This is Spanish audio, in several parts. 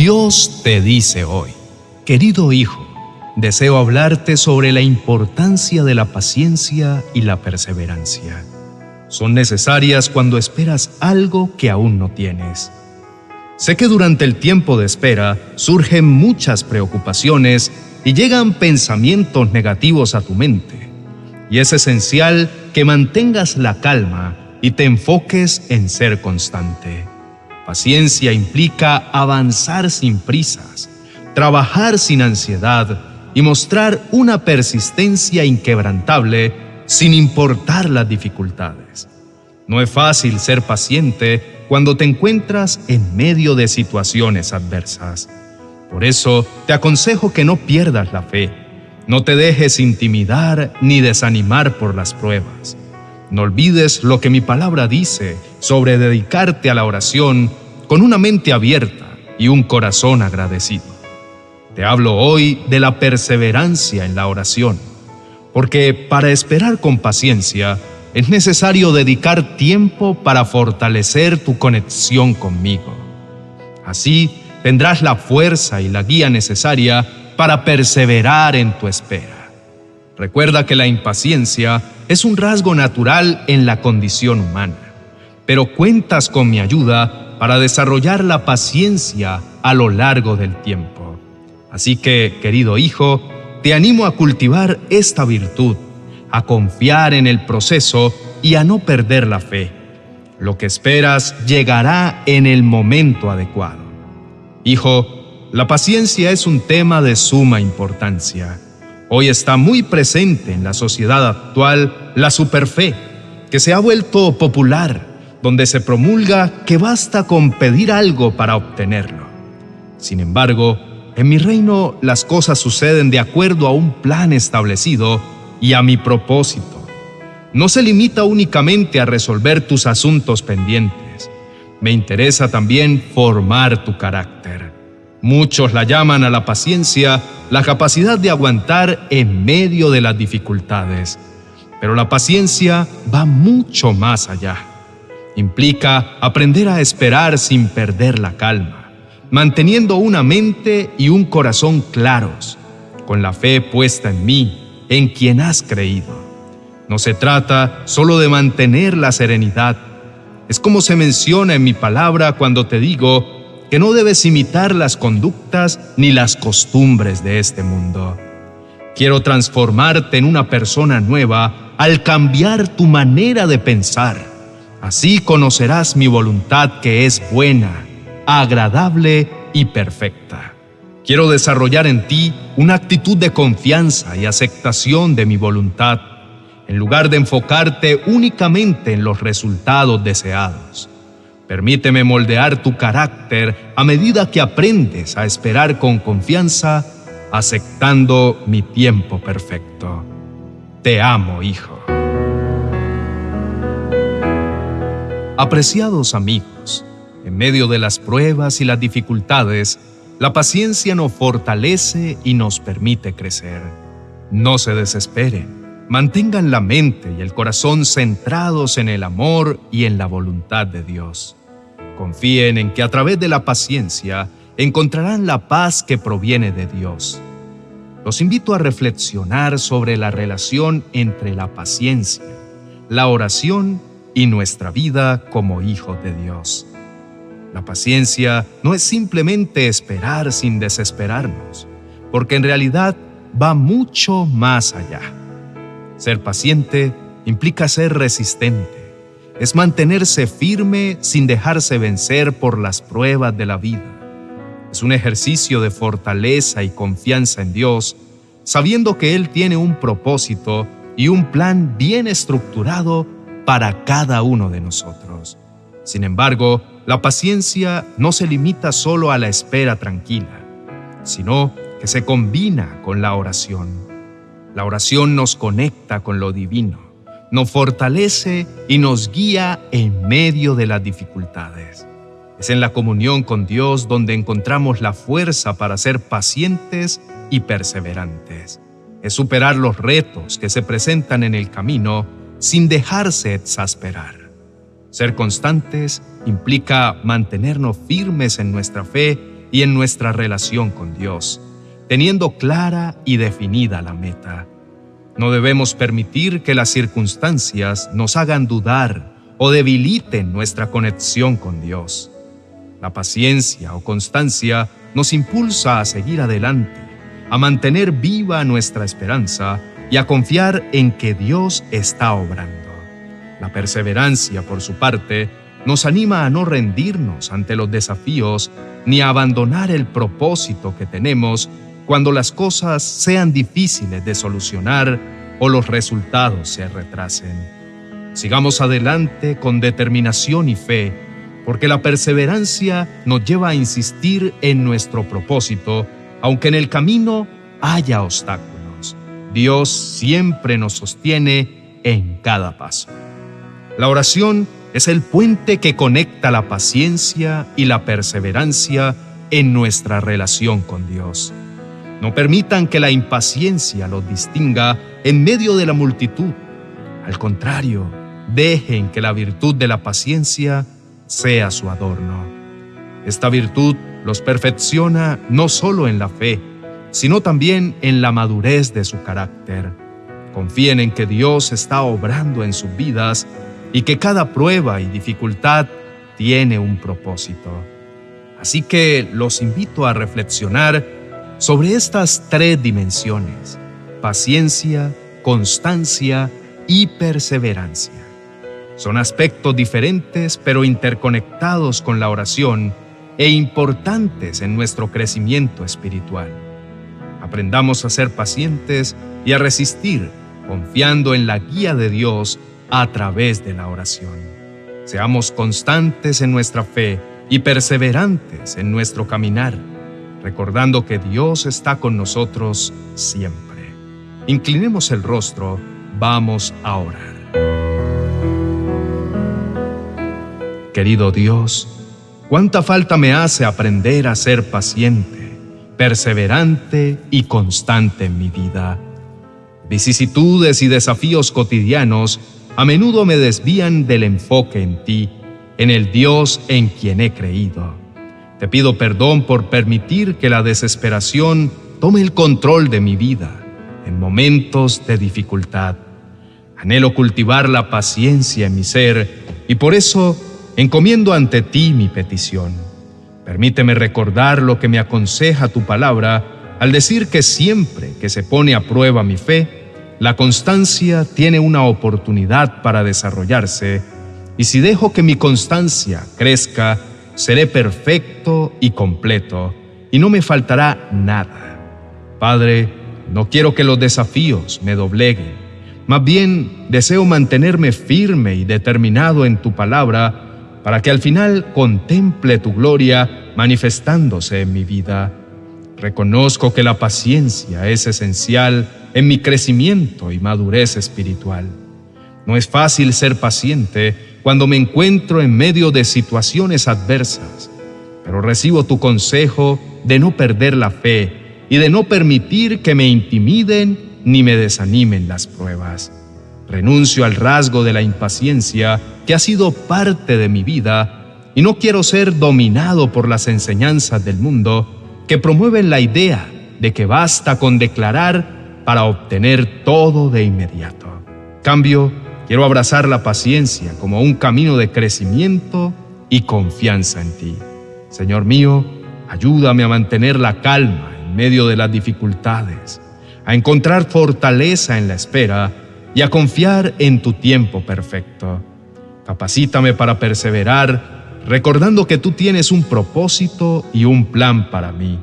Dios te dice hoy, querido hijo, deseo hablarte sobre la importancia de la paciencia y la perseverancia. Son necesarias cuando esperas algo que aún no tienes. Sé que durante el tiempo de espera surgen muchas preocupaciones y llegan pensamientos negativos a tu mente. Y es esencial que mantengas la calma y te enfoques en ser constante. Paciencia implica avanzar sin prisas, trabajar sin ansiedad y mostrar una persistencia inquebrantable sin importar las dificultades. No es fácil ser paciente cuando te encuentras en medio de situaciones adversas. Por eso te aconsejo que no pierdas la fe, no te dejes intimidar ni desanimar por las pruebas. No olvides lo que mi palabra dice sobre dedicarte a la oración con una mente abierta y un corazón agradecido. Te hablo hoy de la perseverancia en la oración, porque para esperar con paciencia es necesario dedicar tiempo para fortalecer tu conexión conmigo. Así tendrás la fuerza y la guía necesaria para perseverar en tu espera. Recuerda que la impaciencia es un rasgo natural en la condición humana, pero cuentas con mi ayuda para desarrollar la paciencia a lo largo del tiempo. Así que, querido hijo, te animo a cultivar esta virtud, a confiar en el proceso y a no perder la fe. Lo que esperas llegará en el momento adecuado. Hijo, la paciencia es un tema de suma importancia. Hoy está muy presente en la sociedad actual la superfe, que se ha vuelto popular, donde se promulga que basta con pedir algo para obtenerlo. Sin embargo, en mi reino las cosas suceden de acuerdo a un plan establecido y a mi propósito. No se limita únicamente a resolver tus asuntos pendientes. Me interesa también formar tu carácter. Muchos la llaman a la paciencia la capacidad de aguantar en medio de las dificultades, pero la paciencia va mucho más allá. Implica aprender a esperar sin perder la calma, manteniendo una mente y un corazón claros, con la fe puesta en mí, en quien has creído. No se trata solo de mantener la serenidad. Es como se menciona en mi palabra cuando te digo que no debes imitar las conductas ni las costumbres de este mundo. Quiero transformarte en una persona nueva al cambiar tu manera de pensar. Así conocerás mi voluntad que es buena, agradable y perfecta. Quiero desarrollar en ti una actitud de confianza y aceptación de mi voluntad, en lugar de enfocarte únicamente en los resultados deseados. Permíteme moldear tu carácter a medida que aprendes a esperar con confianza, aceptando mi tiempo perfecto. Te amo, hijo. Apreciados amigos, en medio de las pruebas y las dificultades, la paciencia nos fortalece y nos permite crecer. No se desesperen, mantengan la mente y el corazón centrados en el amor y en la voluntad de Dios. Confíen en que a través de la paciencia encontrarán la paz que proviene de Dios. Los invito a reflexionar sobre la relación entre la paciencia, la oración y nuestra vida como hijos de Dios. La paciencia no es simplemente esperar sin desesperarnos, porque en realidad va mucho más allá. Ser paciente implica ser resistente es mantenerse firme sin dejarse vencer por las pruebas de la vida. Es un ejercicio de fortaleza y confianza en Dios, sabiendo que Él tiene un propósito y un plan bien estructurado para cada uno de nosotros. Sin embargo, la paciencia no se limita solo a la espera tranquila, sino que se combina con la oración. La oración nos conecta con lo divino nos fortalece y nos guía en medio de las dificultades. Es en la comunión con Dios donde encontramos la fuerza para ser pacientes y perseverantes. Es superar los retos que se presentan en el camino sin dejarse exasperar. Ser constantes implica mantenernos firmes en nuestra fe y en nuestra relación con Dios, teniendo clara y definida la meta. No debemos permitir que las circunstancias nos hagan dudar o debiliten nuestra conexión con Dios. La paciencia o constancia nos impulsa a seguir adelante, a mantener viva nuestra esperanza y a confiar en que Dios está obrando. La perseverancia, por su parte, nos anima a no rendirnos ante los desafíos ni a abandonar el propósito que tenemos cuando las cosas sean difíciles de solucionar o los resultados se retrasen. Sigamos adelante con determinación y fe, porque la perseverancia nos lleva a insistir en nuestro propósito, aunque en el camino haya obstáculos. Dios siempre nos sostiene en cada paso. La oración es el puente que conecta la paciencia y la perseverancia en nuestra relación con Dios. No permitan que la impaciencia los distinga en medio de la multitud. Al contrario, dejen que la virtud de la paciencia sea su adorno. Esta virtud los perfecciona no solo en la fe, sino también en la madurez de su carácter. Confíen en que Dios está obrando en sus vidas y que cada prueba y dificultad tiene un propósito. Así que los invito a reflexionar sobre estas tres dimensiones, paciencia, constancia y perseverancia. Son aspectos diferentes pero interconectados con la oración e importantes en nuestro crecimiento espiritual. Aprendamos a ser pacientes y a resistir confiando en la guía de Dios a través de la oración. Seamos constantes en nuestra fe y perseverantes en nuestro caminar, recordando que Dios está con nosotros siempre. Inclinemos el rostro, vamos a orar. Querido Dios, cuánta falta me hace aprender a ser paciente, perseverante y constante en mi vida. Vicisitudes y desafíos cotidianos a menudo me desvían del enfoque en ti, en el Dios en quien he creído. Te pido perdón por permitir que la desesperación tome el control de mi vida en momentos de dificultad. Anhelo cultivar la paciencia en mi ser y por eso encomiendo ante ti mi petición. Permíteme recordar lo que me aconseja tu palabra al decir que siempre que se pone a prueba mi fe, la constancia tiene una oportunidad para desarrollarse y si dejo que mi constancia crezca, seré perfecto y completo y no me faltará nada. Padre, no quiero que los desafíos me dobleguen, más bien deseo mantenerme firme y determinado en tu palabra para que al final contemple tu gloria manifestándose en mi vida. Reconozco que la paciencia es esencial en mi crecimiento y madurez espiritual. No es fácil ser paciente cuando me encuentro en medio de situaciones adversas, pero recibo tu consejo de no perder la fe y de no permitir que me intimiden ni me desanimen las pruebas. Renuncio al rasgo de la impaciencia que ha sido parte de mi vida y no quiero ser dominado por las enseñanzas del mundo que promueven la idea de que basta con declarar para obtener todo de inmediato. Cambio, quiero abrazar la paciencia como un camino de crecimiento y confianza en ti. Señor mío, ayúdame a mantener la calma en medio de las dificultades, a encontrar fortaleza en la espera y a confiar en tu tiempo perfecto. Capacítame para perseverar, recordando que tú tienes un propósito y un plan para mí.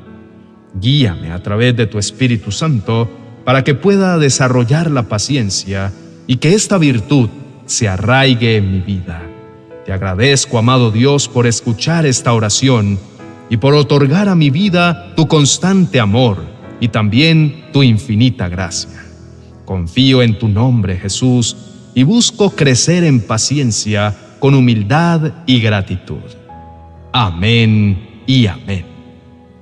Guíame a través de tu Espíritu Santo para que pueda desarrollar la paciencia y que esta virtud se arraigue en mi vida. Te agradezco, amado Dios, por escuchar esta oración y por otorgar a mi vida tu constante amor y también tu infinita gracia. Confío en tu nombre, Jesús, y busco crecer en paciencia con humildad y gratitud. Amén y amén.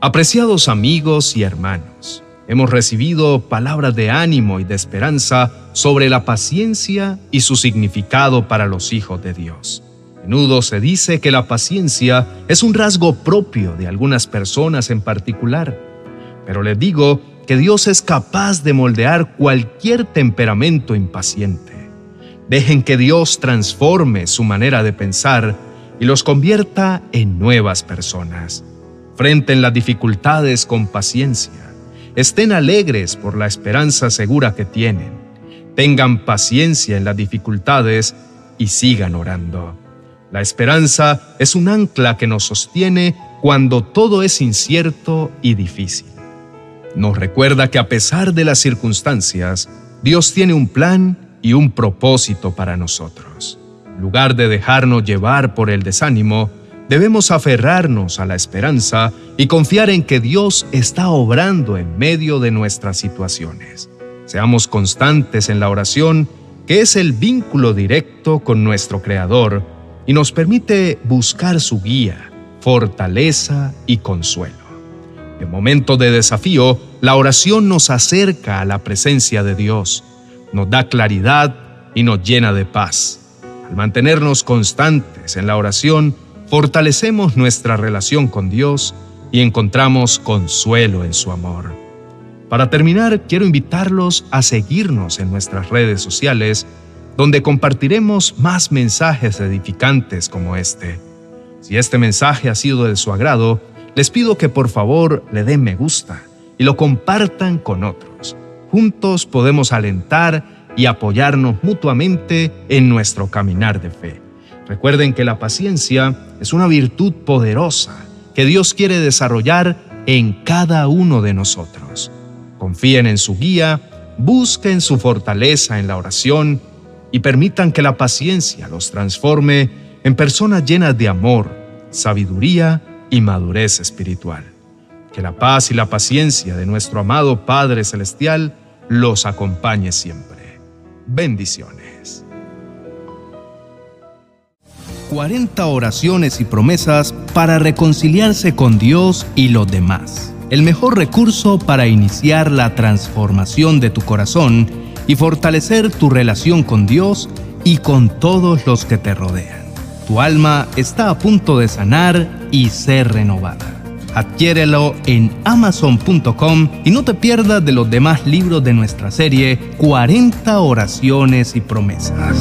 Apreciados amigos y hermanos, hemos recibido palabras de ánimo y de esperanza sobre la paciencia y su significado para los hijos de Dios. menudo se dice que la paciencia es un rasgo propio de algunas personas en particular, pero les digo que Dios es capaz de moldear cualquier temperamento impaciente. Dejen que Dios transforme su manera de pensar y los convierta en nuevas personas. Frenten las dificultades con paciencia. Estén alegres por la esperanza segura que tienen. Tengan paciencia en las dificultades y sigan orando. La esperanza es un ancla que nos sostiene cuando todo es incierto y difícil. Nos recuerda que a pesar de las circunstancias, Dios tiene un plan y un propósito para nosotros. En lugar de dejarnos llevar por el desánimo, debemos aferrarnos a la esperanza y confiar en que Dios está obrando en medio de nuestras situaciones. Seamos constantes en la oración, que es el vínculo directo con nuestro Creador, y nos permite buscar su guía, fortaleza y consuelo. En momentos de desafío, la oración nos acerca a la presencia de Dios, nos da claridad y nos llena de paz. Al mantenernos constantes en la oración, fortalecemos nuestra relación con Dios y encontramos consuelo en su amor. Para terminar, quiero invitarlos a seguirnos en nuestras redes sociales donde compartiremos más mensajes edificantes como este. Si este mensaje ha sido de su agrado, les pido que por favor le den me gusta y lo compartan con otros. Juntos podemos alentar y apoyarnos mutuamente en nuestro caminar de fe. Recuerden que la paciencia es una virtud poderosa que Dios quiere desarrollar en cada uno de nosotros. Confíen en su guía, busquen su fortaleza en la oración y permitan que la paciencia los transforme en personas llenas de amor, sabiduría y madurez espiritual. Que la paz y la paciencia de nuestro amado Padre Celestial los acompañe siempre. Bendiciones. 40 oraciones y promesas para reconciliarse con Dios y los demás. El mejor recurso para iniciar la transformación de tu corazón y fortalecer tu relación con Dios y con todos los que te rodean. Tu alma está a punto de sanar y ser renovada. Adquiérelo en amazon.com y no te pierdas de los demás libros de nuestra serie 40 oraciones y promesas.